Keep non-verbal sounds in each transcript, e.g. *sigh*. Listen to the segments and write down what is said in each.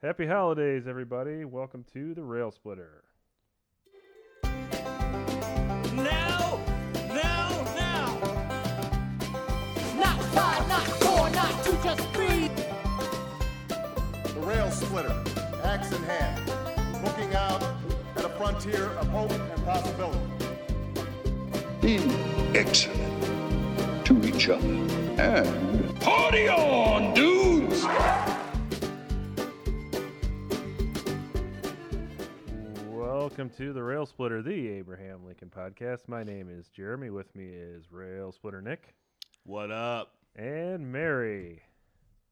Happy holidays, everybody. Welcome to the Rail Splitter. Now, now, now. Not five, not four, not two, just three. The Rail Splitter, axe in hand, looking out at a frontier of hope and possibility. being excellent to each other. And party on, dudes! Welcome to the Rail Splitter, the Abraham Lincoln podcast. My name is Jeremy. With me is Rail Splitter Nick What up? and Mary.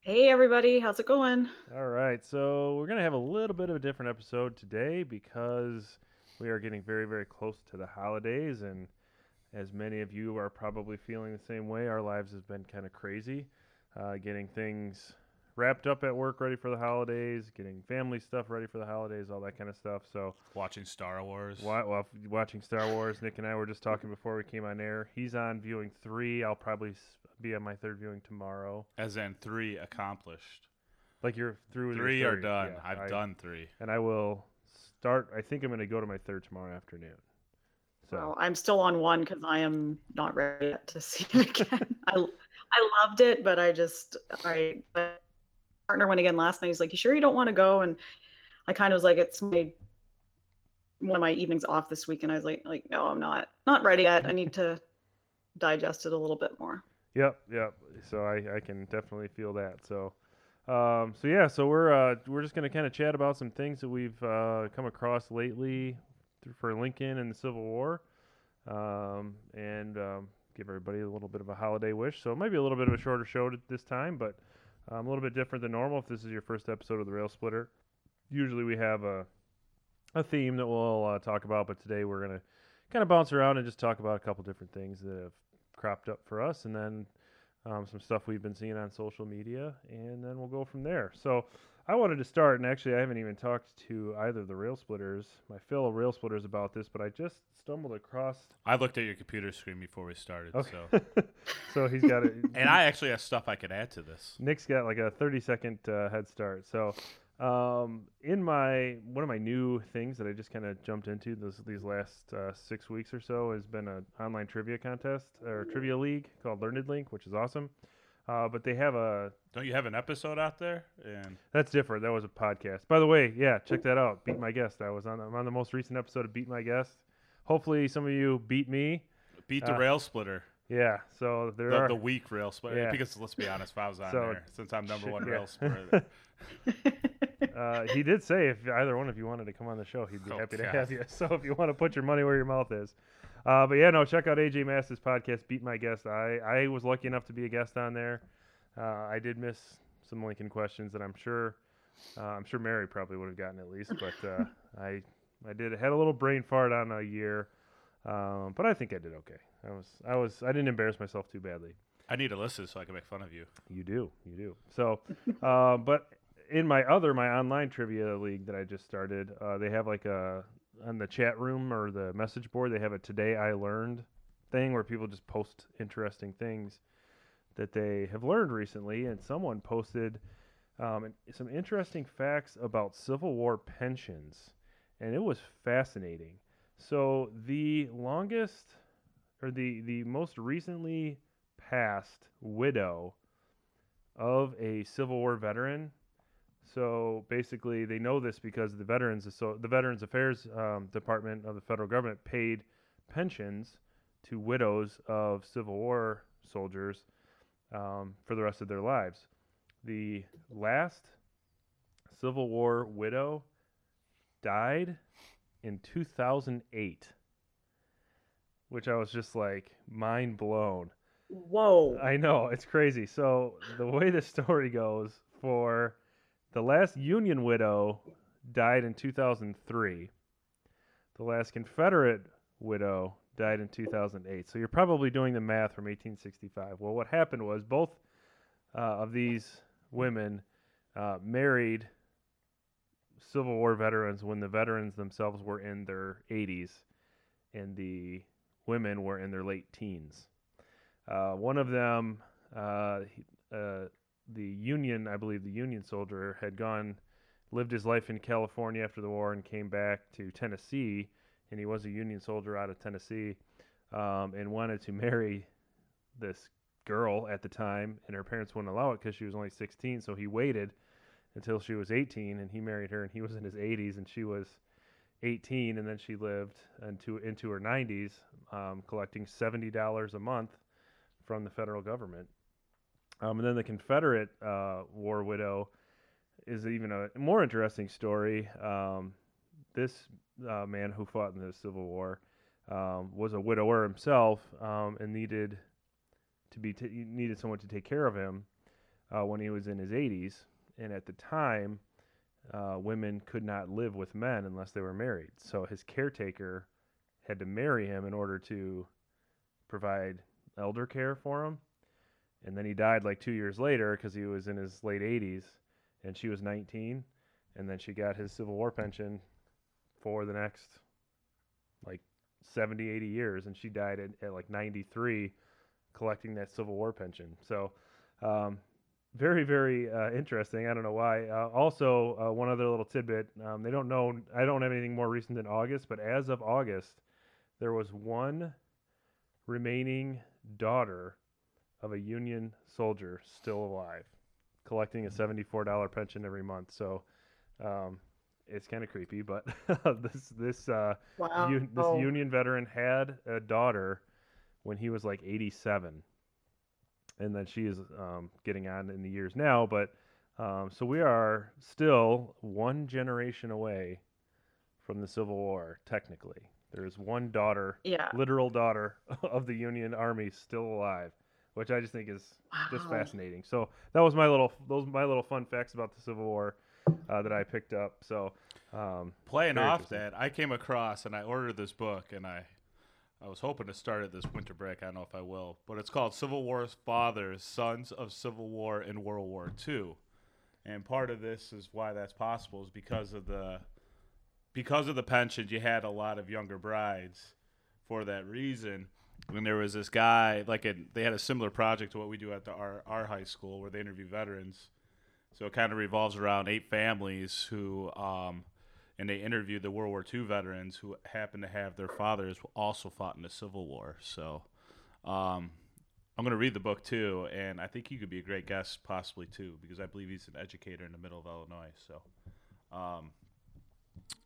Hey everybody, how's it going? All right, so we're going to have a little bit of a different episode today because we are getting very, very close to the holidays. And as many of you are probably feeling the same way, our lives have been kind of crazy. Uh, getting things wrapped up at work ready for the holidays, getting family stuff ready for the holidays, all that kind of stuff. So, Watching Star Wars. Wa- Well, watching Star Wars, Nick and I were just talking before we came on air. He's on viewing three. I'll probably be on my third viewing tomorrow. As in three accomplished. Like you're through. with Three are done. Yeah, I've I- done three. and I will start. I think I'm going to go to my third tomorrow afternoon. So Well, I'm still on one because I am not ready yet to see it *laughs* again. I I loved it, but I just I my partner went again last night. He's like, "You sure you don't want to go?" And I kind of was like, "It's my one of my evenings off this week," and I was like, "Like, no, I'm not not ready yet. I need to digest it a little bit more." Yep, yep. So I, I can definitely feel that. So, um, so yeah. So we're uh, we're just gonna kind of chat about some things that we've uh, come across lately for Lincoln and the Civil War, um, and um, give everybody a little bit of a holiday wish. So it might be a little bit of a shorter show this time, but um, a little bit different than normal. If this is your first episode of the Rail Splitter, usually we have a a theme that we'll uh, talk about, but today we're gonna kind of bounce around and just talk about a couple different things that have cropped up for us, and then um, some stuff we've been seeing on social media, and then we'll go from there. So I wanted to start, and actually I haven't even talked to either of the rail splitters, my fellow rail splitters, about this, but I just stumbled across. I looked at your computer screen before we started. Okay. So, *laughs* so he's got it. *laughs* and I actually have stuff I could add to this. Nick's got like a 30 second uh, head start. So, um, in my one of my new things that I just kind of jumped into this, these last uh, six weeks or so has been an online trivia contest or trivia league called LearnedLeague, which is awesome. Uh, but they have a Don't you have an episode out there? And that's different. That was a podcast. By the way, yeah, check that out. Beat my guest. I was on. I'm on the most recent episode of Beat My Guest. Hopefully, some of you beat me. beat the Uh, rail splitter. Yeah. So there The, are the weak rail splitter. Yeah. Because let's be honest, if I was on So- there, since I'm number one Yeah. rail *laughs* splitter, uh, he did say if either one of you wanted to come on the show, he'd be Oh, happy to have you. *laughs* So if you want to put your money where your mouth is. Uh, but yeah, no, check out AJ Masters podcast, Beat My Guest. I, I was lucky enough to be a guest on there. Uh, I did miss some Lincoln questions that I'm sure uh, I'm sure Mary probably would have gotten at least, but uh, *laughs* I I did had a little brain fart on a year, um, but I think I did okay. I was I was I didn't embarrass myself too badly. I need to listen so I can make fun of you. You do, you do. So, uh, but in my other my online trivia league that I just started, uh, they have like a on the chat room or the message board. They have a today I learned thing where people just post interesting things that they have learned recently, and someone posted um, some interesting facts about Civil War pensions, and it was fascinating. So the longest or the the most recently passed widow of a Civil War veteran. So basically, they know this because the Veterans so the Veterans Affairs um, Department of the federal government paid pensions to widows of Civil War soldiers um, for the rest of their lives. The last Civil War widow died in 2008, which I was just like mind blown. Whoa. I know it's crazy. So the way the story goes for the last Union widow died in 2003. The last Confederate widow died in 2008. So you're probably doing the math from 1865. Well, what happened was both uh, of these women uh, married Civil War veterans when the veterans themselves were in their 80s and the women were in their late teens. Uh, one of them, uh, uh, the Union, I believe the Union soldier, had gone lived his life in California after the war and came back to Tennessee, and he was a Union soldier out of Tennessee, um, and wanted to *laughs* marry this girl at the time, and her parents wouldn't allow it because she was only 16. So he waited until she was 18, and he married her, and he was in his 80s, and she was 18, and then she lived into into her 90s, um, collecting $70 a month from the federal government. Um, and then the Confederate uh, war widow is even a more interesting story. Um, this uh, man who fought in the Civil War um, was a widower himself um, and needed to be t- needed someone to take care of him uh, when he was in his 80s. And at the time, uh, women could not live with men unless they were married. So his caretaker had to marry him in order to provide elder care for him. And then he died like two years later because he was in his late 80s and she was 19. And then she got his Civil War pension for the next like 70, 80 years. And she died at, at like 93 collecting that Civil War pension. So, um, very, very uh, interesting. I don't know why. Uh, also, uh, one other little tidbit. Um, they don't know. I don't have anything more recent than August, but as of August, there was one remaining daughter of a Union soldier still alive, collecting a seventy-four dollar pension every month. So, um, it's kind of creepy. But *laughs* this this uh, Wow. this Oh. Union veteran had a daughter when he was like 87, and then she is um, getting on in the years now. But um, so we are still one generation away from the Civil War. Technically, there is one daughter, Yeah. literal daughter *laughs* of the Union Army, still alive, which I just think is just fascinating. So that was my little those my little fun facts about the Civil War uh, that I picked up. So. Um, Playing off that, I came across and I ordered this book, and I, I was hoping to start it this winter break. I don't know if I will, but it's called Civil War's Fathers: Sons of Civil War in World War II, and part of this is why that's possible is because of the, because of the pensions. You had a lot of younger brides, for that reason. When there was this guy, like a, they had a similar project to what we do at the our, our high school, where they interview veterans. So it kind of revolves around eight families who, um, and they interviewed the World War II veterans who happened to have their fathers also fought in the Civil War. So um, I'm going to read the book too, and I think you could be a great guest possibly too, because I believe he's an educator in the middle of Illinois. So um,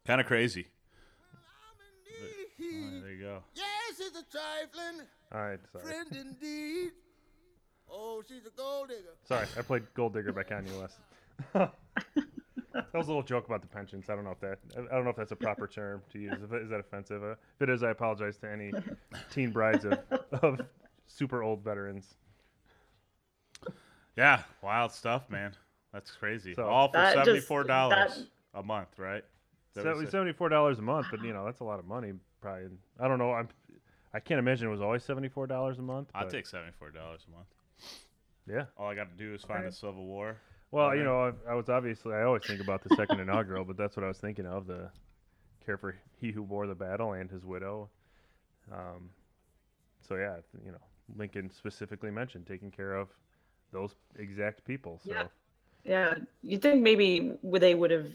kind of crazy. Right, there you go. Yes, it's a trifling all right, sorry. friend indeed. Oh, she's a gold digger. Sorry, I played Gold Digger by Kanye West. *laughs* that was a little joke about the pensions. I don't know if that I don't know if that's a proper term to use. If it, is that offensive? Uh, if it is, I apologize to any teen brides of, of super old veterans. Yeah, wild stuff, man. That's crazy. So- All for That just- seventy-four dollars a month, right? Is that what you said? Seventy four dollars a month, but you know that's a lot of money. Probably. I don't know. I'm. I can't imagine it was always seventy four dollars a month. I'll take seventy-four dollars a month. Yeah. All I got to do is find the Civil War. Well, Okay. you know, I, I was obviously I always think about the second *laughs* inaugural, but that's what I was thinking of the care for he who bore the battle and his widow. Um, so yeah, you know, Lincoln specifically mentioned taking care of those exact people. So Yeah. Yeah, you'd think maybe they would have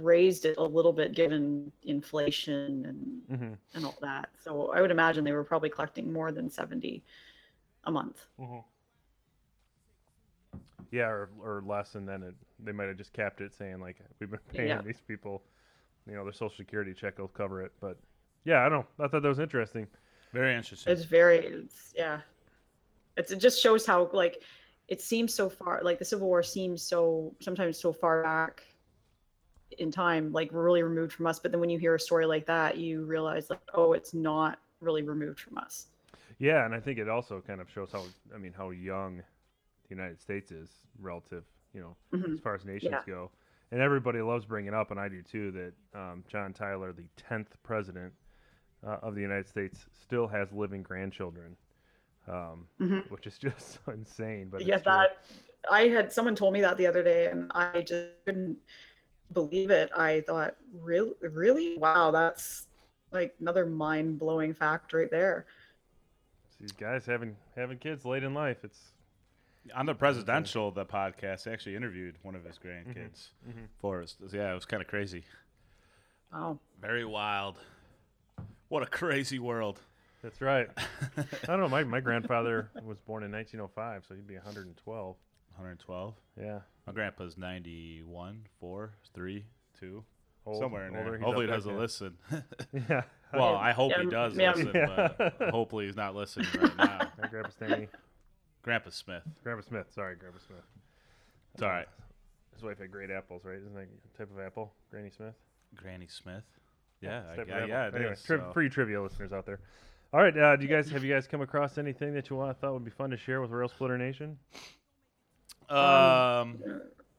raised it a little bit given inflation and Mhm. and all that. So I would imagine they were probably collecting more than seventy a month. yeah, or, or less, and then it, they might have just capped it, saying like we've been paying Yeah. these people, you know, their social security check will cover it. But yeah, I don't. know. I thought that was interesting. Very interesting. It's very, it's yeah, it's, it just shows how like it seems so far. Like the Civil War seems so sometimes so far back in time, like really removed from us. But then when you hear a story like that, you realize like, oh, it's not really removed from us. Yeah, and I think it also kind of shows how I mean how young the United States is relative, you know, as far as nations Mm-hmm. Yeah. go. And everybody loves bringing up, and I do too, that um, John Tyler, the tenth president uh, of the United States, still has living grandchildren, um, which is *laughs* just insane. But Mm-hmm. yeah, that I had someone told me that the other day, and I just couldn't believe it. I thought, really, really, wow, that's like another mind blowing fact right there. these guys having having kids late in life. It's On the presidential, the podcast, they actually interviewed one of his grandkids mm-hmm. Mm-hmm. for us. Yeah, it was kind of crazy. Oh, Very wild. What a crazy world. That's right. I don't know. My, my grandfather was born in 1905, so he'd be 112. 112. Yeah. My grandpa's 91, 4, 3, 2, Old- somewhere in older, there. he's Hopefully, he up doesn't there, listen. *laughs* Yeah. well, *laughs* I hope he does yeah. listen, but *laughs* hopefully he's not listening right now. My Grandpa Stanley. Grandpa Smith. Grandpa Smith. Sorry, Grandpa Smith. It's all right. His wife had great apples, right? Isn't that a type of apple? Granny Smith? Granny Smith. Yeah, I, Type yeah, yeah, it anyway, is, tri- so. free trivia listeners out there. All right, uh, do you guys have you guys come across anything that you want thought would be fun to share with Rail Splitter Nation? Um,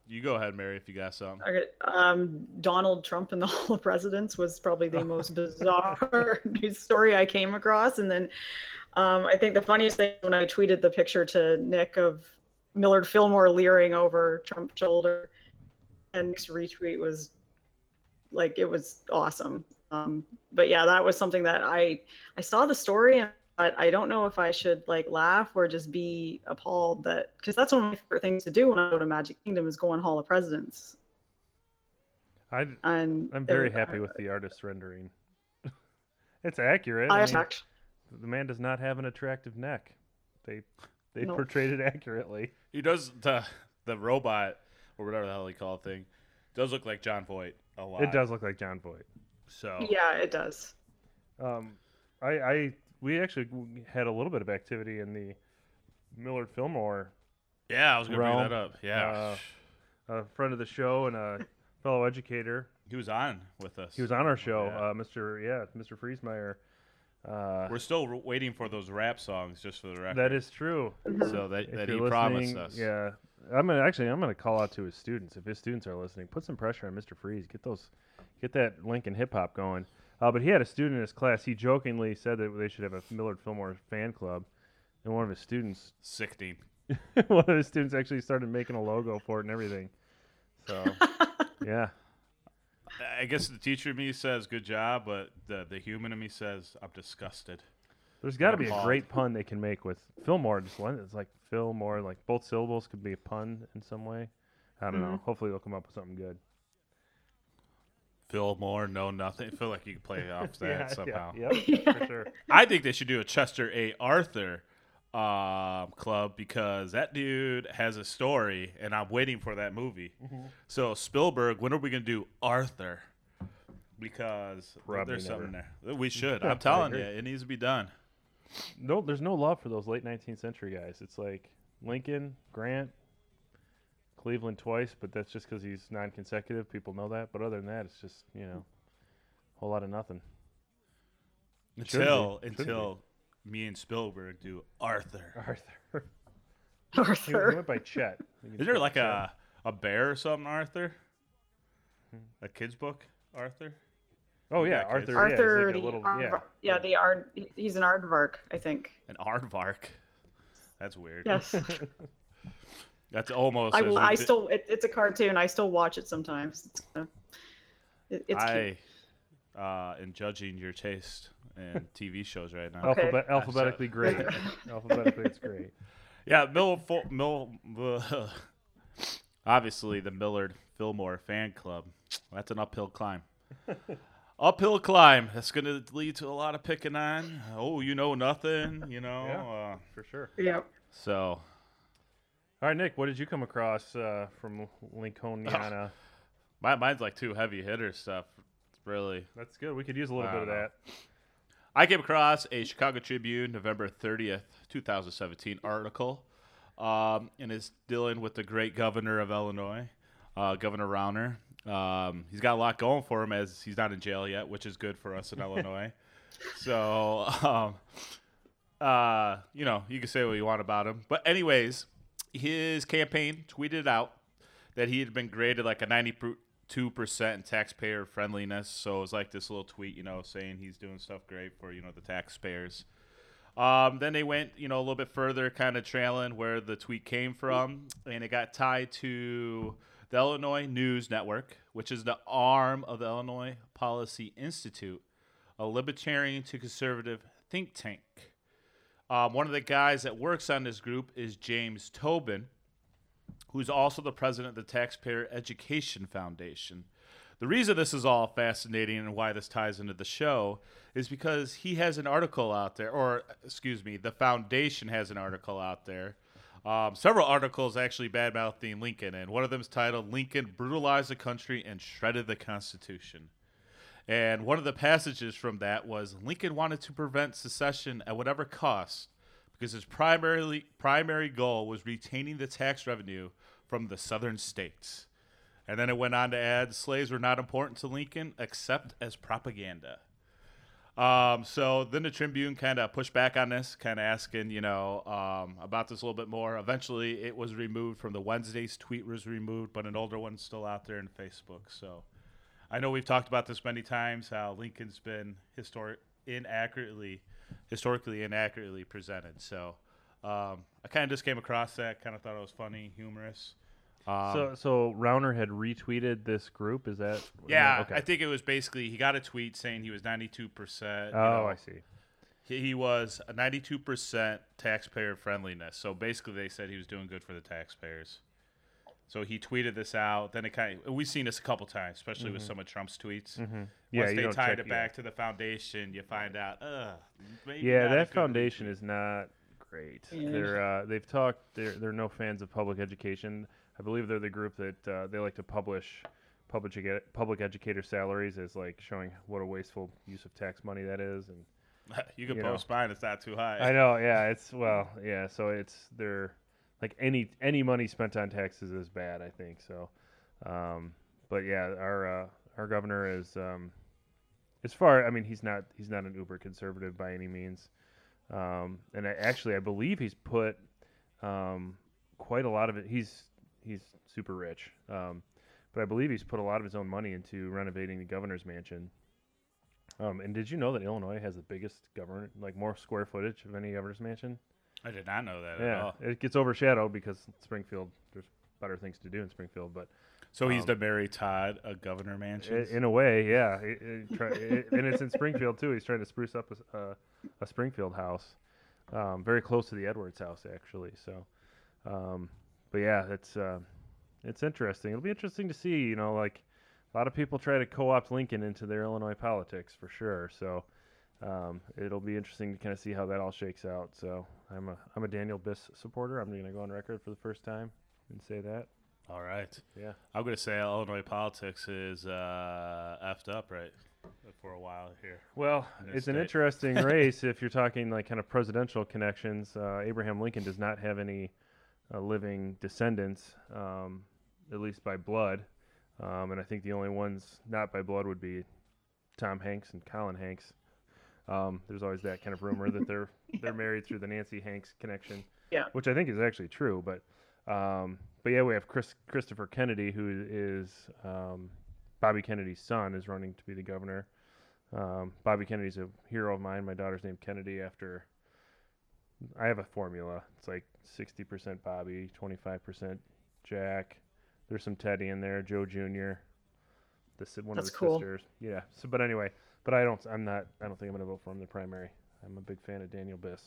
you go ahead, Mary, if you got something. okay. Um, Donald Trump in the *laughs* Hall of Presidents was probably the most *laughs* bizarre news story I came across. And then um, I think the funniest thing when I tweeted the picture to Nick of Millard Fillmore leering over Trump's shoulder, and Nick's retweet was like it was awesome. Um, but yeah, that was something that I I saw the story and but I don't know if I should like laugh or just be appalled that because that's one of my favorite things to do when I go to Magic Kingdom is go on Hall of Presidents. I, And I'm very there- happy with the artist's rendering. *laughs* it's accurate. I I mean, attacked. the man does not have an attractive neck. They they No. portrayed it accurately. He does the the robot or whatever the hell he call it thing. Does look like Jon Voight a lot. It does look like Jon Voight. So Yeah, it does. Um, I, I we actually had a little bit of activity in the Millard Fillmore yeah, I was gonna bring that up. Yeah, uh, a friend of the show and a *laughs* fellow educator. he was on with us. He was on our show, Yeah. uh, Mr. Yeah, Mr. Friesmeyer. Uh, We're still r- waiting for those rap songs, just for the record. that is true. so that, that he promised us. Yeah, I'm gonna actually I'm gonna call out to his students. If his students are listening, put some pressure on Mr. Freeze. Get those, get that Lincoln hip hop going. Uh, but he had a student in his class. He jokingly said that they should have a Millard Fillmore fan club, and one of his students Sickening. *laughs* one of his students actually started making a logo for it and everything. So *laughs* yeah, I guess the teacher in me says good job, but the the human in me says I'm disgusted. there's got to be a great pun they can make with Fillmore. Just one, it's like Fillmore, like both syllables could be a pun in some way. I don't know. Hopefully they'll come up with something good. Phil Moore, no nothing. I feel like you could play off *laughs* that somehow. Yeah, yep, for sure. *laughs* I think they should do a Chester A. Arthur um, club because that dude has a story, and I'm waiting for that movie. Mm-hmm. So Spielberg, when are we gonna do Arthur? Because Probably there's something there. We *laughs* should. I I'm telling you, agree. it needs to be done. No, there's no love for those late 19th century guys. It's like Lincoln, Grant, Cleveland twice, but that's just because he's non-consecutive. People know that. But other than that, it's just you know, a whole lot of nothing. It. Until be. until me and Spielberg do Arthur. *laughs* Arthur. He, he went by Chet. I think it's Is there like Chet. a a bear or something, Arthur? Hmm. A kid's book, Arthur? Oh yeah, got kids. Arthur. yeah, he's Arthur, like a the little, Aardvark- yeah. yeah, the Ard. He's an aardvark, I think. An aardvark. That's weird. Yes, *laughs* That's almost. I will. I still. It, it's a cartoon. I still watch it sometimes. It's, uh, it, it's cute. I uh, am judging your taste in *laughs* TV shows right now. Okay. Alphabet, alphabetically great. *laughs* alphabetically, it's great. Yeah, Mill, Fo- Mill, *laughs* obviously the Millard Fillmore fan club. That's an uphill climb. uphill climb. That's going to lead to a lot of picking on. Oh, you know nothing. You know. Yeah. Uh, For sure. Yeah. so All right, Nick, what did you come across uh, from Lincolniana? my mine's like two heavy hitter stuff. Really. That's good. We could use a little bit of know. that. I came across a Chicago Tribune November 30th, 2017 article, um, and it's dealing with the great governor of Illinois, uh, Governor Rauner. Um, he's got a lot going for him as he's not in jail yet, which is good for us in *laughs* Illinois. So, *laughs* um, uh, you know, you can say what you want about him. But, anyways, his campaign tweeted out that he had been graded like a 92% in taxpayer friendliness. So it was like this little tweet, you know, saying he's doing stuff great for, you know, the taxpayers. Um, then they went, you know, a little bit further, kind of trailing where the tweet came from, and it got tied to the Illinois News Network, which is the arm of the Illinois Policy Institute, a libertarian to conservative think tank. Um, one of the guys that works on this group is James Tobin, who's also the president of the Taxpayer Education Foundation. The reason this is all fascinating and why this ties into the show is because he has an article out there, or excuse me, the foundation has an article out there. Um, several articles actually badmouthing Lincoln, and one of them is titled "Lincoln Brutalized the Country and Shredded the Constitution." And one of the passages from that was Lincoln wanted to prevent secession at whatever cost because his primarily primary goal was retaining the tax revenue from the southern states. And then it went on to add slaves were not important to Lincoln except as propaganda. Um, so then the Tribune kind of pushed back on this, kind of asking, you know, um, about this a little bit more. Eventually, it was removed from the Wednesday's tweet was removed, but an older one's still out there in Facebook. So I know we've talked about this many times how Lincoln's been historic inaccurately, historically inaccurately presented. So um, I kind of just came across that, kind of thought it was funny, humorous. Um, so so Rauner had retweeted this group. Is that? yeah, Okay. I think it was basically he got a tweet saying he was ninety two percent. oh, I see. He, he was ninety two percent taxpayer friendliness. So basically, they said he was doing good for the taxpayers. So he tweeted this out. Then it kind of we've seen this a couple times, especially with some of Trump's tweets. Mm-hmm. Yeah, Once they tied check- it yeah. back to the foundation, you find out, uh, maybe Yeah, that foundation retweet. is not great. Yeah. They're uh, they've talked. They're they're no fans of public education. I believe they're the group that uh, they like to publish public edu- public educator salaries as like showing what a wasteful use of tax money that is. And *laughs* you can you know. post mine; it's not too high. I know, yeah, it's well, yeah. So it's they're like any any money spent on taxes is bad. I think so. Um, but yeah, our uh, our governor is um, as far. I mean, he's not he's not an uber conservative by any means. Um, and I, actually, I believe he's put um, quite a lot of it. He's he's super rich, um, but I believe he's put a lot of his own money into renovating the governor's mansion. Um, and did you know that Illinois has the biggest governor, like more square footage of any governor's mansion? I did not know that at Yeah, all. it gets overshadowed because Springfield. There's better things to do in Springfield, but So he's Um, the Mary Todd of Governor Mansions. in a way, yeah. It, it try, it, and it's in Springfield too. He's trying to spruce up a Springfield house, um, very close to the Edwards house actually. So, um, but yeah, it's uh, it's interesting. It'll be interesting to see. You know, like a lot of people try to co-opt Lincoln into their Illinois politics for sure. So. Um, it'll be interesting to kind of see how that all shakes out. So I'm a I'm a Daniel Biss supporter. I'm going to go on record for the first time and say that. all right. Yeah. I'm going to say Illinois politics is uh, effed up right for a while here. Well, it's an interesting *laughs* race if you're talking like kind of presidential connections. Uh, Abraham Lincoln does not have any uh, living descendants, um, at least by blood, um, and I think the only ones not by blood would be Tom Hanks and Colin Hanks. Um, there's always that kind of rumor that they're *laughs* they're married through the Nancy Hanks connection, Yeah. which I think is actually true. But um, but yeah, we have Chris Christopher Kennedy, who is um, Bobby Kennedy's son, is running to be the governor. Um, Bobby Kennedy's a hero of mine. My daughter's named Kennedy after. I have a formula. It's like 60% Bobby, 25% Jack. There's some Teddy in there, Joe Jr. The one That's of the cool. sisters. Yeah. So, but anyway, but I don't. I'm not. I don't think I'm gonna vote for him in the primary. I'm a big fan of Daniel Biss.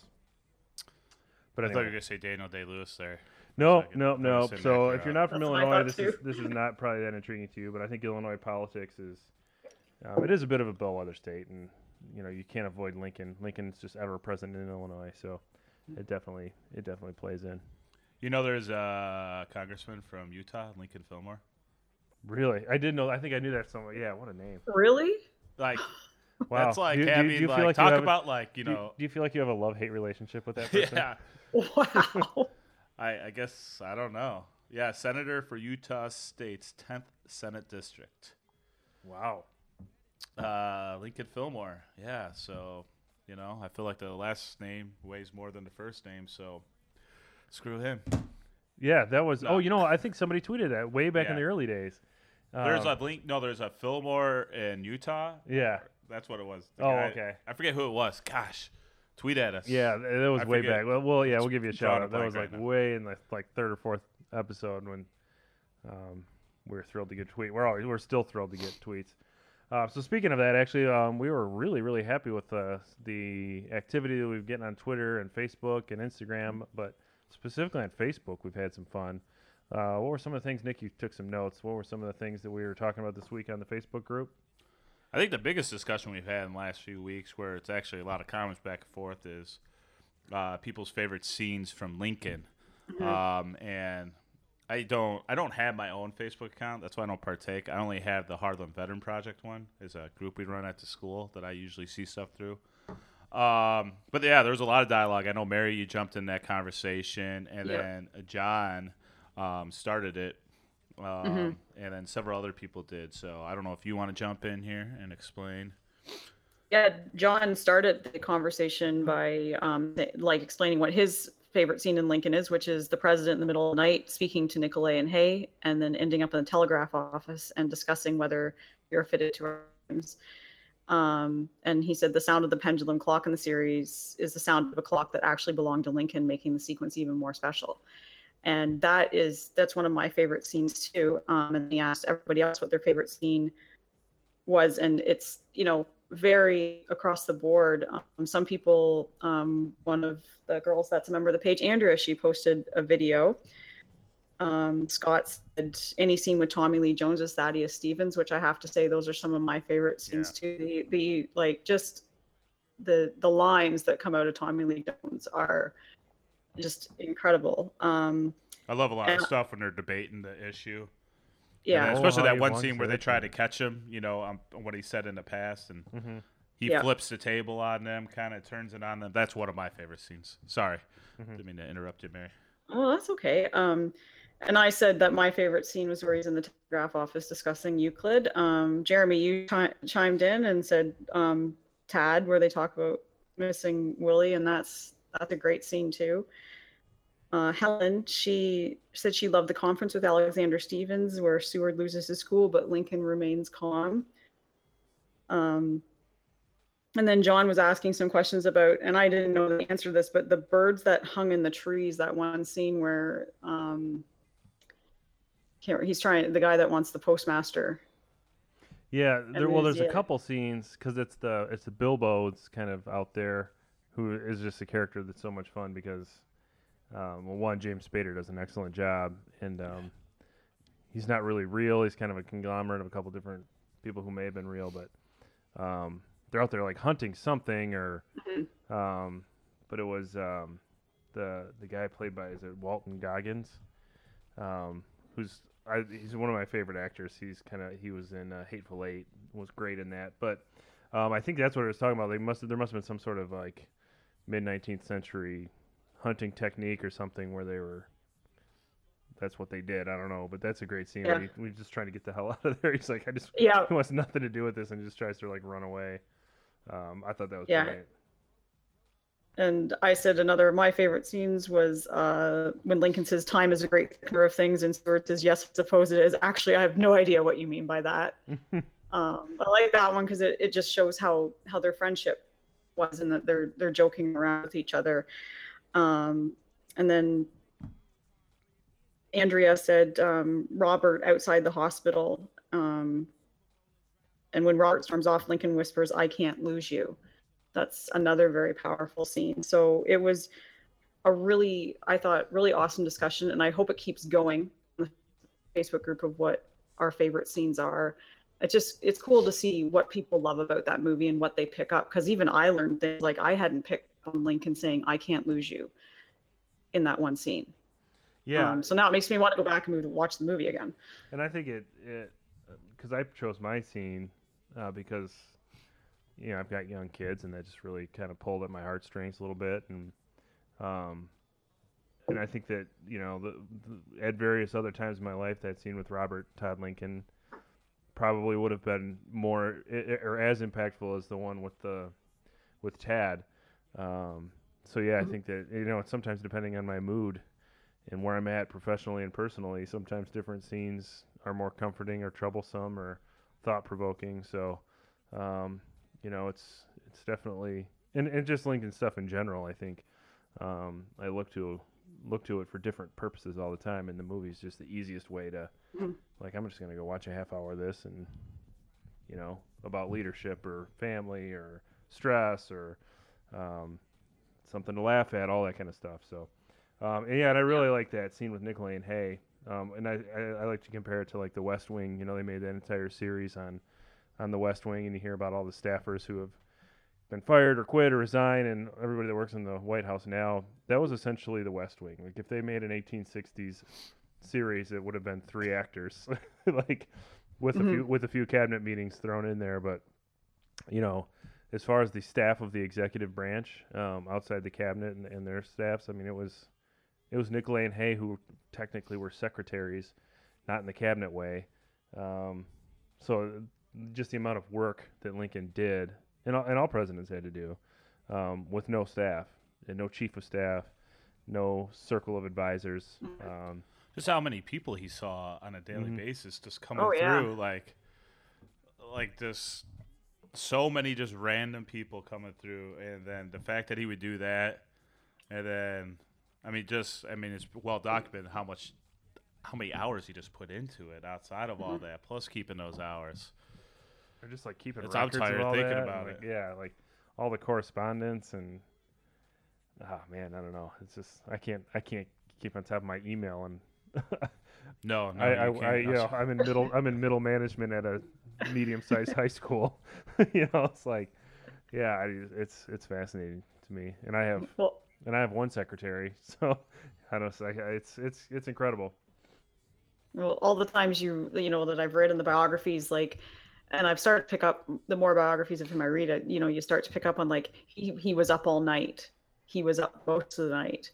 But I thought you were going to say Daniel Day Lewis there. No, second. no, no. So if you're not from That's Illinois, thought this is this is not probably that intriguing to you. But I think Illinois politics is um, it is a bit of a bellwether state, and you know you can't avoid Lincoln. Lincoln's just ever present in Illinois, so it definitely it definitely plays in. You know, there's a congressman from Utah, Lincoln Fillmore. Really, I didn't know. I think I knew that somewhere. Yeah, what a name. Really? Like *laughs* Wow. that's like Do you- do you- do you feel like, like talk have a- about like you Do you, know do you feel like you have a love hate relationship with that *laughs* person? yeah. Wow. *laughs* I, I guess I don't know. Yeah, senator for Utah State's 10th Senate District. Wow. Uh, Lincoln Fillmore. Yeah, so you know, I feel like the last name weighs more than the first name, so screw him. Yeah, that was. No. Oh, you know, I think somebody tweeted that way back in the early days. There's Um, a link. No, there's a Fillmore in Utah. yeah, That's what it was. The Oh, guy- okay. I forget who it was. Gosh, tweet at us. Yeah, th- that was I way forget. back. Well, well, yeah, we'll give you a shout out. That was right like now. way in the like third or fourth episode when um, we were thrilled to get tweet. We're always we're still thrilled to get tweets. Uh, so speaking of that, actually, um, we were really, really happy with uh, the activity that we've getting on Twitter and Facebook and Instagram, but specifically on Facebook, we've had some fun. Uh, what were some of the things, Nick? You took some notes. What were some of the things that we were talking about this week on the Facebook group? I think the biggest discussion we've had in the last few weeks, where it's actually a lot of comments back and forth, is uh, people's favorite scenes from Lincoln. Um, and I don't, I don't have my own Facebook account. That's why I don't partake. I only have the Harlem Veteran Project one. Is a group we run at the school that I usually see stuff through. Um, but yeah, there was a lot of dialogue. I know Mary, you jumped in that conversation, and then John um, started it, um, and then several other people did. So I don't know if you want to jump in here and explain. Yeah, John started the conversation by um, like explaining what his favorite scene in Lincoln is, which is the president in the middle of the night speaking to Nicolay and Hay, and then ending up in the telegraph office and discussing whether you're fitted to our. Um, and he said the sound of the pendulum clock in the series is the sound of a clock that actually belonged to Lincoln, making the sequence even more special. And that is that's one of my favorite scenes too. Um, and they asked everybody else what their favorite scene was, and it's you know very across the board. Um, some people, um, one of the girls that's a member of the page, Andrea, she posted a video. Um, Scott said any scene with Tommy Lee Jones is Thaddeus Stevens, which I have to say those are some of my favorite scenes too. The the like just the the lines that come out of Tommy Lee Jones are just incredible. Um, I love a lot of stuff when they're debating the issue. yeah, And Oh, especially how that one scene where they try to catch him, you know, um, what he said in the past, and Mhm. he Yeah. flips the table on them, kind of turns it on them. That's one of my favorite scenes. Sorry, Mhm. didn't mean to interrupt you, Mary. Oh, that's okay. Um, and I said that my favorite scene was where he's in the telegraph office discussing Euclid. Um, Jeremy, you chi- chimed in and said um, Tad, where they talk about missing Willie, and that's that's a great scene too. Uh, Helen, she said she loved the conference with Alexander Stephens, where Seward loses his cool, but Lincoln remains calm. Um, and then John was asking some questions about, and I didn't know the answer to this, but the birds that hung in the trees, that one scene where um can't, he's trying the guy that wants the postmaster. Yeah, there, well, there's- there's a couple scenes because it's the it's the Bilbo that's kind of out there, who is just a character that's so much fun because, um, well, one James Spader does an excellent job, and um, he's not really real. He's kind of a conglomerate of a couple different people who may have been real, but um, they're out there like hunting something or, um, but it was um, the the guy played by is it Walton Goggins, um, who's I, he's one of my favorite actors. He's kind of he was in uh, Hateful Eight, was great in that. But um, I think that's what it was talking about. They must there must have been some sort of like mid nineteenth century hunting technique or something where they were. That's what they did. I don't know, but that's a great scene. Yeah. He, we just trying to get the hell *laughs* out of there. He's like, I just Yeah. *laughs* he wants nothing to do with this and just tries to like run away. Um, I thought that was Yeah. great. And I said another of my favorite scenes was uh, when Lincoln says time is a great thickener of things, and Seward says, "Yes, I suppose it is." Actually, I have no idea what you mean by that. *laughs* um, I like that one because it, it just shows how how their friendship was, and that they're they're joking around with each other. Um, and then Andrea said um, Robert outside the hospital, um, and when Robert storms off, Lincoln whispers, "I can't lose you." That's another very powerful scene. So it was a really, I thought, really awesome discussion, and I hope it keeps going. Facebook group of what our favorite scenes are. It's just it's cool to see what people love about that movie and what they pick up. Because even I learned things like I hadn't picked on Lincoln saying "I can't lose you" in that one scene. Yeah, Um, so now it makes me want to go back and move, watch the movie again. And I think it it because I chose my scene uh, because you know I've got young kids and that just really kind of pulled at my heartstrings a little bit and um and I think that you know the, the, at various other times in my life that scene with Robert Todd Lincoln probably would have been more or as impactful as the one with the with Tad. Um, so yeah, I think that you know sometimes depending on my mood and where I'm at professionally and personally, sometimes different scenes are more comforting or troublesome or thought provoking. So, um, you know, it's it's definitely and, and just Lincoln stuff in general. I think um, I look to look to it for different purposes all the time, and the movie's just the easiest way to Mhm. like I'm just gonna go watch a half hour of this and you know, about leadership or family or stress or um, something to laugh at, all that kind of stuff. So, um, and yeah, and I really like that scene with Nicolay and Hay. Um, and I, I, I like to compare it to like the West Wing. You know, they made that entire series on on the West Wing, and you hear about all the staffers who have been fired or quit or resigned, and everybody that works in the White House now. That was essentially the West Wing. Like if they made an 1860s series, it would have been three actors, *laughs* like with a few with a few cabinet meetings thrown in there. But you know, as far as the staff of the executive branch um, outside the cabinet and, and their staffs, I mean, it was it was Nicolay and Hay who technically were secretaries, not in the cabinet way. Um, so just the amount of work that Lincoln did, and all, and all presidents had to do, um, with no staff and no chief of staff, no circle of advisors. Um, just how many people he saw on a daily Mhm. basis just coming Oh, yeah. through like like this so many just random people coming through and then the fact that he would do that and then i mean just i mean it's well documented how much how many hours he just put into it outside of Mm-hmm. all that plus keeping those hours or just like keeping It's- I'm tired of all thinking that, about like, it. Yeah, like all the correspondence and ah man, I don't know. It's just I can't I can't keep on top of my email and *laughs* no, no I, I, you I can't. you know I'm in middle I'm in middle management at a medium sized high school. *laughs* you know, it's like yeah, I, it's it's fascinating to me, and I have Well, and I have one secretary, *laughs* so I don't say it's it's it's incredible. well, all the times you you know that I've read in the biographies, like, and I've started to pick up the more biographies of him I read. It you know you start to pick up on like he he was up all night, he was up most of the night.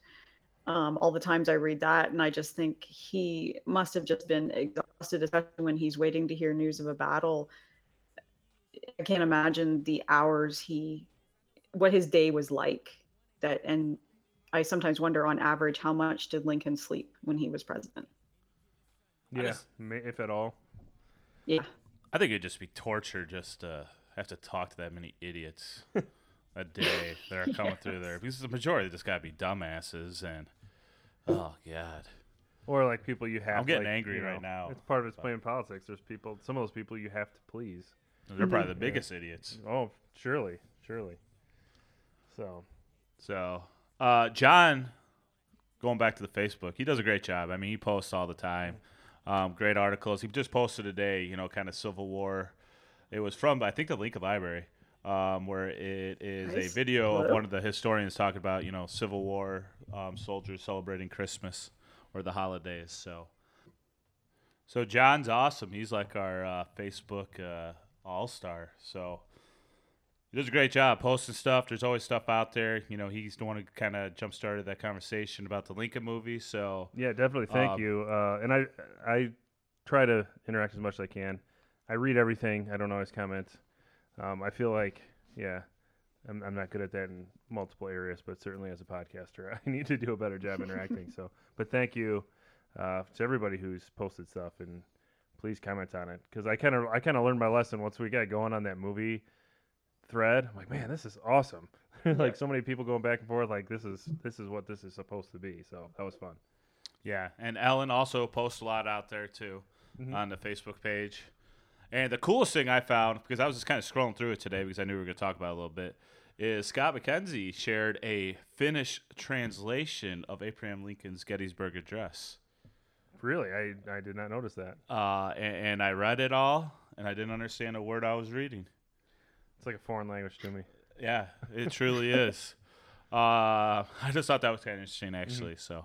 Um, all the times I read that, and I just think he must have just been exhausted, especially when he's waiting to hear news of a battle. I can't imagine the hours he, what his day was like. That and I sometimes wonder, on average, how much did Lincoln sleep when he was president? Yeah, just- if at all. Yeah. I think it'd just be torture just to have to talk to that many idiots *laughs* a day that are coming through there. Because the majority just gotta be dumbasses and oh god. Or like people you have. I'm getting like, angry you right now, It's part of it's playing politics. There's people. Some of those people you have to please. They're probably the biggest idiots. Oh, surely, surely. So So uh, John, going back to the Facebook, he does a great job. I mean, he posts all the time. Um, great articles. He just posted today, you know, kind of Civil War. It was from I think the Lincoln Library, um, where it is Nice. a video of one of the historians talking about you know Civil War um, soldiers celebrating Christmas or the holidays. So, so John's awesome. He's like our uh, Facebook uh, all star. So he does a great job posting stuff. There's always stuff out there. You know, he's the one who kind of jump started that conversation about the Lincoln movie. So yeah, definitely. Thank Um, you. Uh, and I I try to interact as much as I can. I read everything. I don't always comment. Um, I feel like yeah, I'm I'm not good at that in multiple areas, but certainly as a podcaster, *laughs* I need to do a better job interacting. So, *laughs* but thank you uh, to everybody who's posted stuff and please comment on it because I kind of I kind of learned my lesson once we got going on that movie thread. I'm like, man, this is awesome. *laughs* like so many people going back and forth. Like this is this is what this is supposed to be. So that was fun. yeah, and Ellen also posts a lot out there too Mm-hmm. on the Facebook page. And the coolest thing I found because I was just kind of scrolling through it today because I knew we were going to talk about it a little bit is Scott McKenzie shared a Finnish translation of Abraham Lincoln's Gettysburg Address. Really, I I did not notice that. Uh, and, and I read it all, and I didn't understand a word I was reading. It's like a foreign language to me. Yeah, it truly is. *laughs* Uh, I just thought that was kind of interesting, actually. So,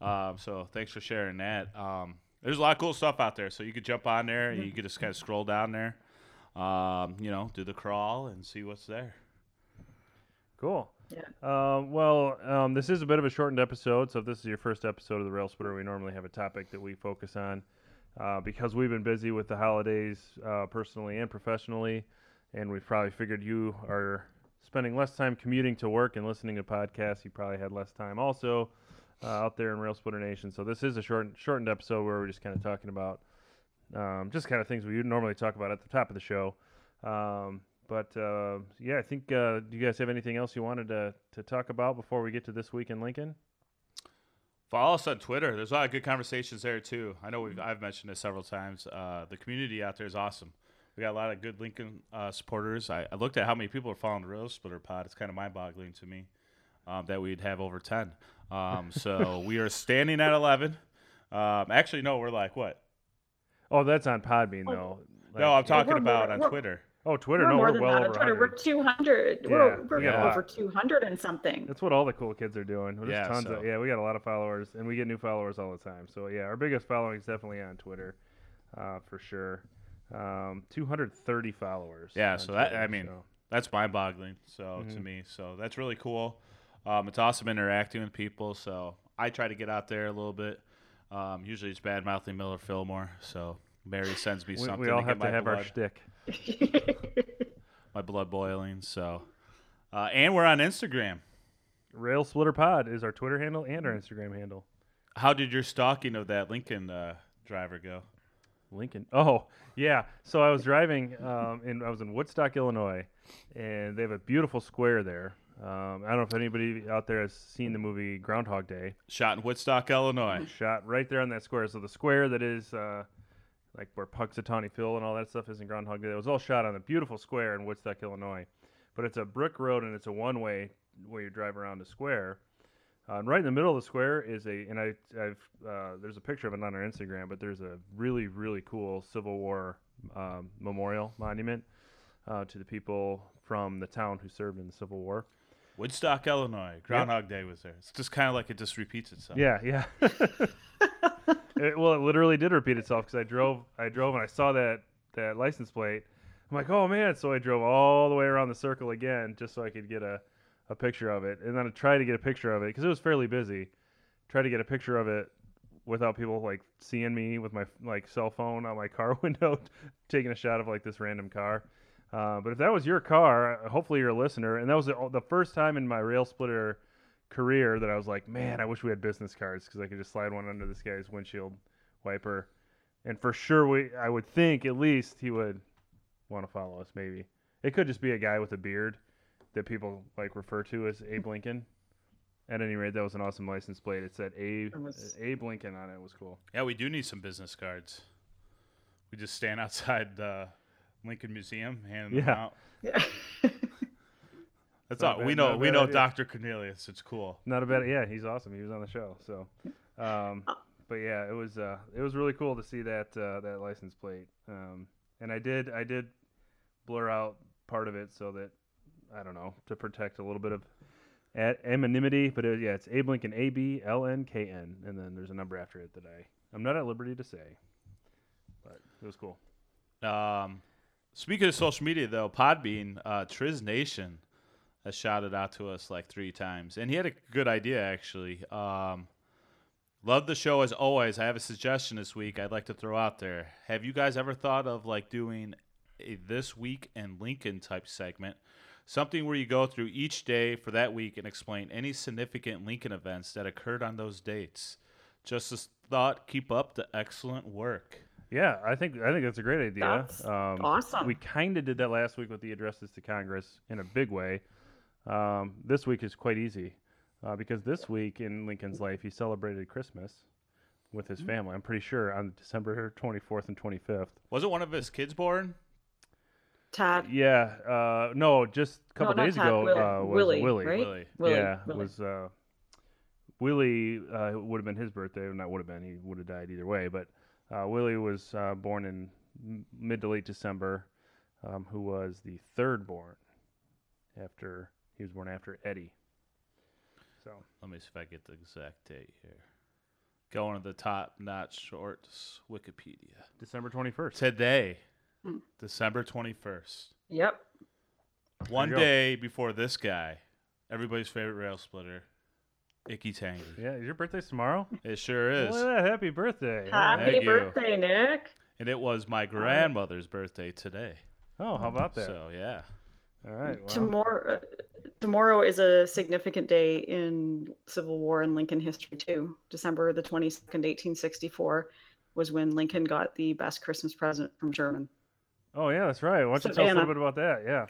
um, so thanks for sharing that. Um, there's a lot of cool stuff out there, so you could jump on there and you could just kind of scroll down there, um, you know, do the crawl and see what's there. Cool. Yeah. Um, well, um, this is a bit of a shortened episode, so if this is your first episode of the Rail Splitter, we normally have a topic that we focus on uh, because we've been busy with the holidays uh, personally and professionally, and we've probably figured you are spending less time commuting to work and listening to podcasts. You probably had less time also uh, out there in Rail Splitter Nation. So this is a short, shortened episode where we're just kind of talking about um, just kind of things we would normally talk about at the top of the show. Um, but uh, yeah, I think. Uh, do you guys have anything else you wanted to to talk about before we get to this week in Lincoln? Follow us on Twitter. There's a lot of good conversations there too. I know we've I've mentioned this several times. Uh, the community out there is awesome. We got a lot of good Lincoln uh, supporters. I, I looked at how many people are following the Rail Splitter Pod. It's kind of mind-boggling to me um, that we'd have over ten. Um, *laughs* so we are standing at eleven. Um, actually, no, we're like what? Oh, that's on Podbean though. no, I'm talking we're about more- on Twitter. Oh, Twitter. we're no, more we're than well that. over on Twitter, we're 200. Yeah, we're we're we over 200 and something. That's what all the cool kids are doing. There's Yeah, tons so- of yeah, we got a lot of followers, and we get new followers all the time. So yeah, our biggest following is definitely on Twitter, uh, for sure. Um, 230 followers. Yeah, so that Twitter, I mean, so. that's mind-boggling. So to Mhm. me, so that's really cool. Um, it's awesome interacting with people. So I try to get out there a little bit. Um, usually it's bad mouthing Millard Fillmore. So Mary sends me we, something. we all to have get to have blood, our shtick. *laughs* my blood boiling. So, uh, and we're on Instagram. Rail Splitter Pod is our Twitter handle and our Instagram handle. How did your stalking of that Lincoln uh, driver go? Lincoln. *laughs* Oh, yeah. So I was driving, um, and I was in Woodstock, Illinois, and they have a beautiful square there. Um, I don't know if anybody out there has seen the movie Groundhog Day. Shot in Woodstock, Illinois. Shot right there on that square. So the square that is uh, like where Punxsutawney Phil and all that stuff is in Groundhog Day. It was all shot on a beautiful square in Woodstock, Illinois. But it's a brick road and it's a one-way where you drive around the square. Uh, and right in the middle of the square is a, and I, I've, uh, there's a picture of it on our Instagram, but there's a really, really cool Civil War um, memorial monument uh, to the people from the town who served in the Civil War. Woodstock, Illinois. Groundhog Day was there. It's just kind of like it just repeats itself. Yeah, yeah. *laughs* it, well, it literally did repeat itself because I drove, I drove, and I saw that that license plate. I'm like, oh man! So I drove all the way around the circle again just so I could get a, a picture of it, and then I tried to get a picture of it because it was fairly busy. Tried to get a picture of it without people like seeing me with my like cell phone on my *laughs* car window, taking a shot of like this random car. Uh, but if that was your car, uh, hopefully you're a listener, and that was the, the first time in my rail splitter career that I was like, man, I wish we had business cards because I could just slide one under this guy's windshield wiper, and for sure we, I would think at least he would want to follow us. Maybe it could just be a guy with a beard that people like refer to as Abe Lincoln. At any rate, that was an awesome license plate. It said Abe was- Abe Lincoln on it. It was cool. Yeah, we do need some business cards. We just stand outside the Lincoln Museum handing them Yeah. out. Yeah. *laughs* That's Not all. bad- we know. We know idea. Dr. Cornelius. It's cool. Not a bad. Yeah, he's awesome. He was on the show. So, um, but yeah, it was uh, it was really cool to see that uh, that license plate. Um, and I did I did blur out part of it so that I don't know to protect a little bit of at anonymity. But it, yeah, it's Abe Lincoln, A B L N K N, and then there's a number after it that I I'm not at liberty to say. But it was cool. Um, speaking of social media, though, Podbean, uh, Triz Nation has shouted out to us like three times, and he had a good idea actually. Um, love the show as always. I have a suggestion this week. I'd like to throw out there. Have you guys ever thought of like doing a this week in Lincoln type segment? Something where you go through each day for that week and explain any significant Lincoln events that occurred on those dates. Just as thought, keep up the excellent work. Yeah, I think I think that's a great idea. That's um, awesome. We kind of did that last week with the addresses to Congress in a big way. Um, this week is quite easy uh, because this week in Lincoln's life, he celebrated Christmas with his family. I'm pretty sure on December 24th and 25th. Wasn't one of his kids born? Tad. Yeah, uh, no, just a couple not days Tad, ago Willie. uh, was Willie, Willie. right? Willie. Willie, yeah, Willie. was uh, Willie uh, would have been his birthday. Not would have been. He would have died either way. But uh, Willie was uh, born in mid to late December. Um, who was the third born after he was born after Eddie. So Let me see if I get the exact date here. Going to the top notch shorts Wikipedia. December twenty first. Today, Hmm. December 21st. Yep. One day before this guy, everybody's favorite rail splitter, Icky Tangy. Yeah, is your birthday tomorrow? It sure is. Well, yeah, happy birthday! Happy Thank you. birthday, Nick. And it was my grandmother's birthday today. Oh, how about that? So, yeah. All right. Well, Tomorrow, uh, tomorrow is a significant day in Civil War and Lincoln history too. December the twenty second, eighteen sixty four, was when Lincoln got the best Christmas present from Sherman. Oh yeah, that's right. Why don't you tell us a little bit about that? Yeah.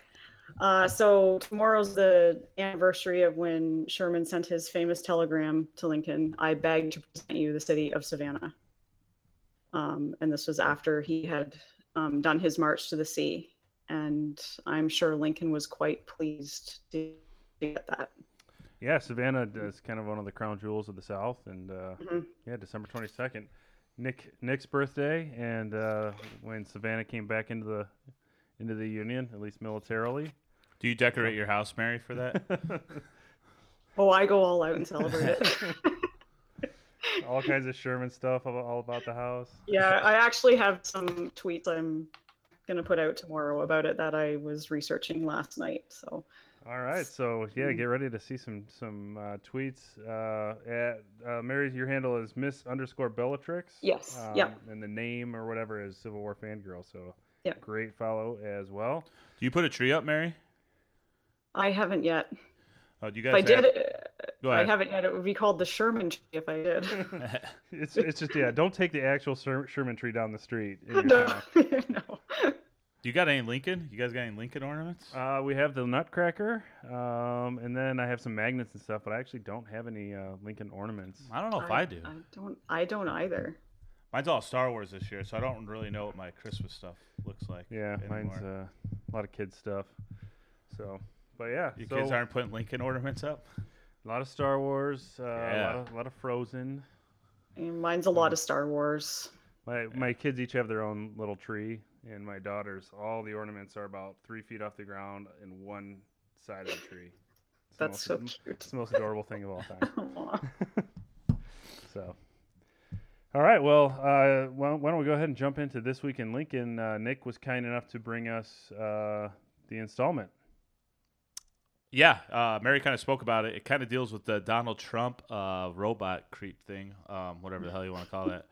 Uh, so tomorrow's the anniversary of when Sherman sent his famous telegram to Lincoln. I beg to present you the city of Savannah. Um, and this was after he had um, done his march to the sea, and I'm sure Lincoln was quite pleased to get that. Yeah, Savannah is kind of one of the crown jewels of the South, and uh, Mhm. yeah, December twenty second, Nick Nick's birthday, and uh, when Savannah came back into the into the Union, at least militarily. Do you decorate your house, Mary, for that? *laughs* Oh, I go all out and celebrate it. *laughs* All kinds of Sherman stuff all, all about the house. yeah, I actually have some tweets I'm gonna put out tomorrow about it that I was researching last night. So All right, so yeah, get ready to see some some uh, tweets. Uh, at uh, Mary, your handle is Miss underscore Bellatrix. Yes, Um, yep. And the name or whatever is Civil War Fangirl. So Yep. great follow as well. Do you put a tree up, Mary? I haven't yet. Oh, do you If I guys? did, have- it, I haven't yet. It would be called the Sherman tree if I did. *laughs* It's it's just yeah. Don't take the actual Sherman tree down the street. *laughs* no, *laughs* no. Do you got any Lincoln? You guys got any Lincoln ornaments? Uh, we have the Nutcracker, um, and then I have some magnets and stuff, but I actually don't have any uh, Lincoln ornaments. I don't know if I, do. I don't. I don't either. Mine's all Star Wars this year, so I don't really know what my Christmas stuff looks like. Yeah, mine's uh, a lot of kids stuff. So, but yeah, Your so kids aren't putting Lincoln ornaments up. a lot of Star Wars, uh, a, Yeah. lot of, a lot of Frozen. And mine's a lot of Star Wars. My my kids each have their own little tree, and my daughters, all the ornaments are about three feet off the ground in one side of the tree. It's the That's most- so cute. It's the most adorable thing of all time. *laughs* *laughs* So, all right. Well, uh, why, why don't we go ahead and jump into this week in Lincoln? Uh, Nick was kind enough to bring us uh, the installment. Yeah, uh, Mary kind of spoke about it. It kind of deals with the Donald Trump uh, robot creep thing, um, whatever the hell you want to call it.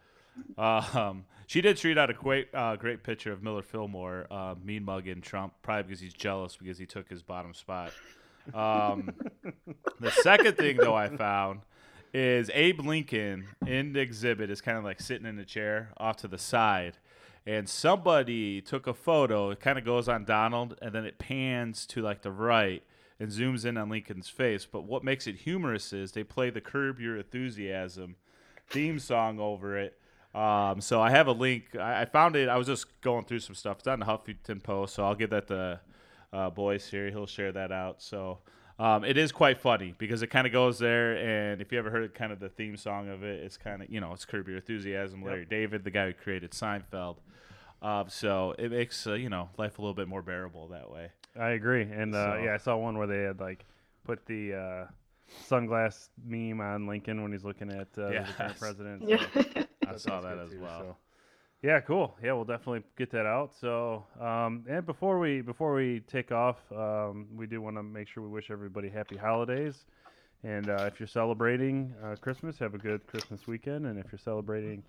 Um, she did tweet out a great, uh, great picture of Millard Fillmore uh, mean mugging Trump, probably because he's jealous because he took his bottom spot. Um, the second thing, though, I found is Abe Lincoln in the exhibit is kind of like sitting in a chair off to the side. And somebody took a photo. It kind of goes on Donald, and then it pans to like the right and zooms in on Lincoln's face. But what makes it humorous is they play the Curb Your Enthusiasm theme song over it. Um, so I have a link. I, I found it. I was just going through some stuff. It's on the Huffington Post, so I'll give that to uh, Boyce here. He'll share that out. So um, it is quite funny because it kind of goes there. And if you ever heard kind of the theme song of it, it's kind of you know it's Curb Your Enthusiasm. Larry David, the guy who created Seinfeld. Uh, so it makes uh, you know life a little bit more bearable that way. I agree, and uh, So- yeah, I saw one where they had like put the uh, sunglass meme on Lincoln when he's looking at uh, the *laughs* president. different. Yeah. so I saw that as too, well. so. Yeah, cool. Yeah, we'll definitely get that out. So, um, and before we before we take off, um, we do want to make sure we wish everybody happy holidays. And uh, if you're celebrating uh, Christmas, have a good Christmas weekend. And if you're celebrating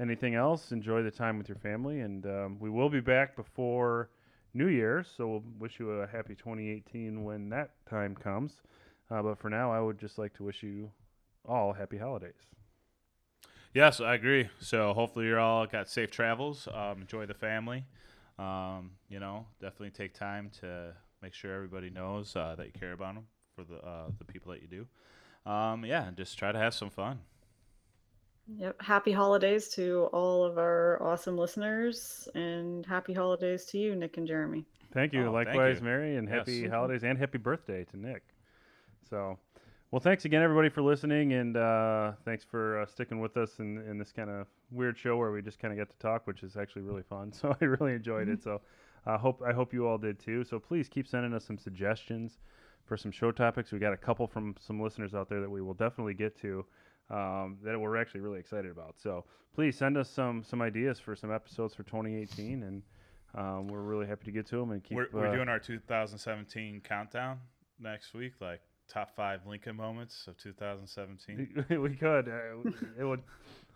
anything else, enjoy the time with your family. And um, we will be back before New Year's, so we'll wish you a happy 2018 when that time comes. Uh, but for now, I would just like to wish you all happy holidays. Yes, I agree. So hopefully you're all got safe travels. Um, enjoy the family. Um, you know, definitely take time to make sure everybody knows uh, that you care about them for the uh, the people that you do. Um, yeah, and just try to have some fun. Yep. Happy holidays to all of our awesome listeners, and happy holidays to you, Nick and Jeremy. Thank you. Oh, thank Likewise, you. Mary, and Yes. happy *laughs* holidays and happy birthday to Nick. So, well, thanks again, everybody, for listening, and uh, thanks for uh, sticking with us in, in this kind of weird show where we just kind of get to talk, which is actually really fun. *laughs* So I really enjoyed it. So I hope I hope you all did too. So please keep sending us some suggestions for some show topics. We got a couple from some listeners out there that we will definitely get to. Um, that we're actually really excited about. So please send us some some ideas for some episodes for 2018, and um, we're really happy to get to them and keep. we're we're uh, doing our 2017 countdown next week, like top five Lincoln moments of 2017. *laughs* we could. Uh, it would.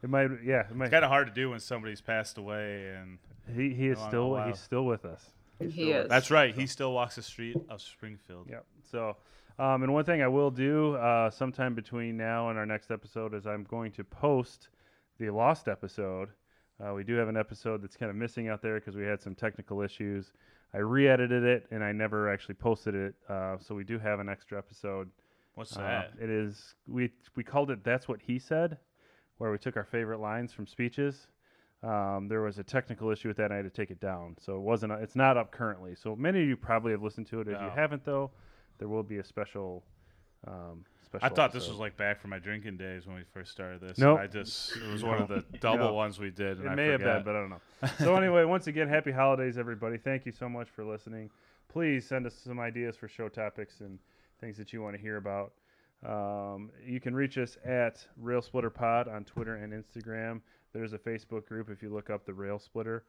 It might. Yeah. It might. It's kind of hard to do when somebody's passed away, and He he is still he's still with us. He's He still with is. us. that's right. He still walks the street of Springfield. Yep. So, um, and one thing I will do uh, sometime between now and our next episode is I'm going to post the lost episode. Uh, we do have an episode that's kind of missing out there because we had some technical issues. I re-edited it and I never actually posted it, uh, so we do have an extra episode. What's Uh, that? it is we we called it "That's What He Said," where we took our favorite lines from speeches. Um, there was a technical issue with that, and I had to take it down. So it wasn't. It's not up currently. So many of you probably have listened to it. If you haven't, though, there will be a special. Um, special I thought this was like back from my drinking days when we first started this. Nope. I just it was *laughs* one of the *laughs* double No. ones we did. And It I may have been, but I don't know. *laughs* So anyway, once again, happy holidays, everybody. Thank you so much for listening. Please send us some ideas for show topics and things that you want to hear about. Um, you can reach us at Rail Splitter Pod on Twitter and Instagram. There's a Facebook group if you look up the Rail Splitter.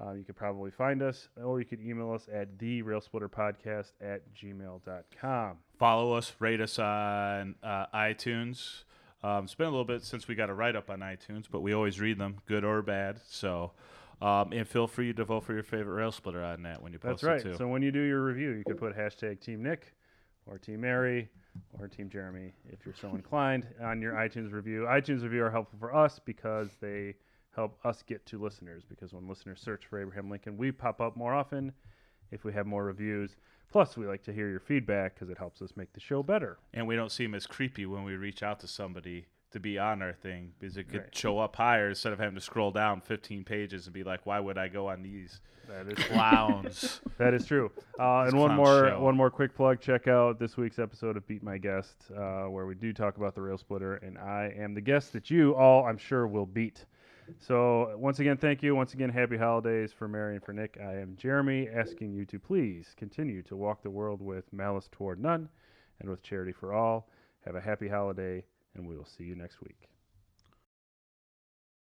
Uh, you could probably find us, or you could email us at the Rail Splitter Podcast at gmail.com. follow us, rate us on uh, iTunes. Um, it's been a little bit since we got a write up on iTunes, but we always read them, good or bad. So, um, and feel free to vote for your favorite rail splitter on that when you That's post right. it too. That's right. So when you do your review, you could put hashtag Team Nick or Team Mary or Team Jeremy if you're so *laughs* inclined on your iTunes review. iTunes review are helpful for us because they help us get to listeners. Because when listeners search for Abraham Lincoln, we pop up more often if we have more reviews. Plus, we like to hear your feedback because it helps us make the show better. and we don't seem as creepy when we reach out to somebody to be on our thing because it could Right. show up higher instead of having to scroll down 15 pages and be like, why would I go on these That is clowns? *laughs* That is true. Uh, and one more show. one more quick plug. Check out this week's episode of Beat My Guest, uh, where we do talk about the rail splitter, and I am the guest that you all, I'm sure, will beat. So once again, thank you. Once again, happy holidays for Mary and for Nick. I am Jeremy, asking you to please continue to walk the world with malice toward none, and with charity for all. Have a happy holiday, and we will see you next week.